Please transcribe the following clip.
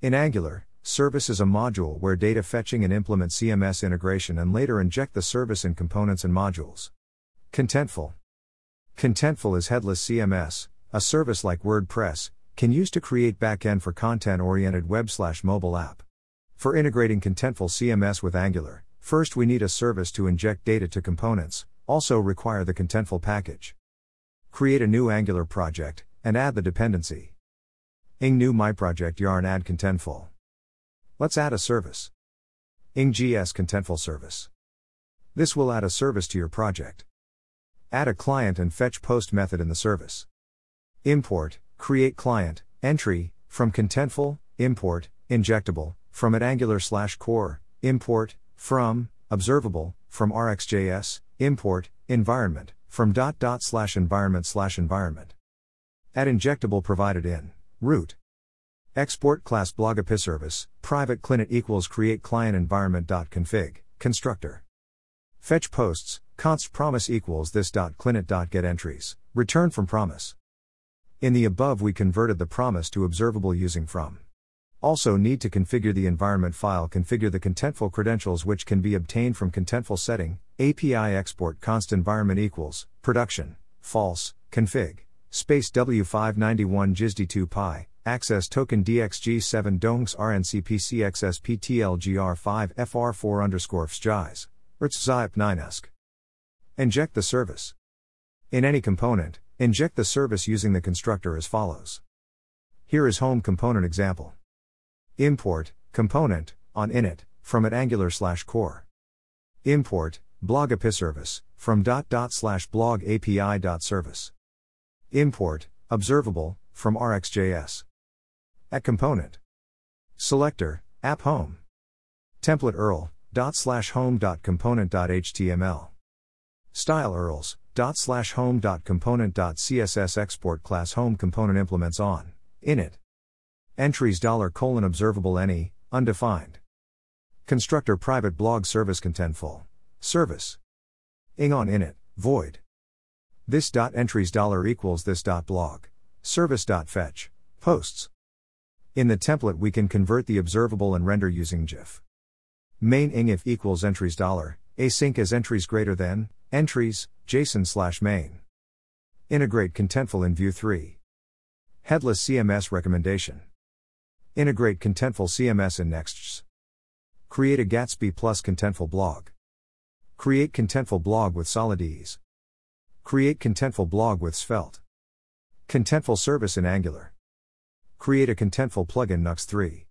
In Angular, service is a module where data fetching and implement CMS integration and later inject the service in components and modules. Contentful. Contentful is headless CMS, a service like WordPress, can use to create backend for content-oriented web/mobile app. For integrating Contentful CMS with Angular, first we need a service to inject data to components, also require the Contentful package. Create a new Angular project and add the dependency. Ing new my project yarn add Contentful. Let's add a service. ing gs Contentful service. This will add a service to your project. Add a client and fetch post method in the service. Import, create client, entry, from contentful, import, injectable, from at angular slash core, import, from, observable, from rxjs, import, environment, from dot dot slash environment slash environment. Add injectable provided in, root. Export class blog API service, private client equals create client environment dot config, constructor. Fetch posts, const promise equals this dot client dot get entries, return from promise. In the above, we converted the promise to observable using from. Also, need to configure the environment file, configure the contentful credentials which can be obtained from contentful setting, API export const environment equals, production, false, config, space W591 GISD2 pi, access token DXG7 dongs RNCPCXSPTLGR5 FR4 underscore FSJIS, RTZIP 9 ESC. Inject the service. In any component, Inject the service using the constructor as follows. Here is home component example. Import, component, on init, from at angular slash core. Import, blog API service, from dot dot slash blog API dot service. Import, observable, from RxJS. At component. Selector, app home. Template URL, dot slash home dot component dot HTML. Style URLs, dot slash home dot component dot css export class home component implements on init entries dollar colon observable any undefined constructor private blog service contentful service ing on init void this dot entries dollar equals this dot blog service dot fetch posts in the template we can convert the observable and render using gif main ing if equals entries dollar async as entries greater than Entries, JSON slash main. Integrate Contentful in Vue 3. Headless CMS recommendation. Integrate Contentful CMS in Nextjs. Create a Gatsby plus Contentful blog. Create Contentful blog with SolidEase. Create Contentful blog with Svelte. Contentful service in Angular. Create a Contentful plugin Nuxt 3.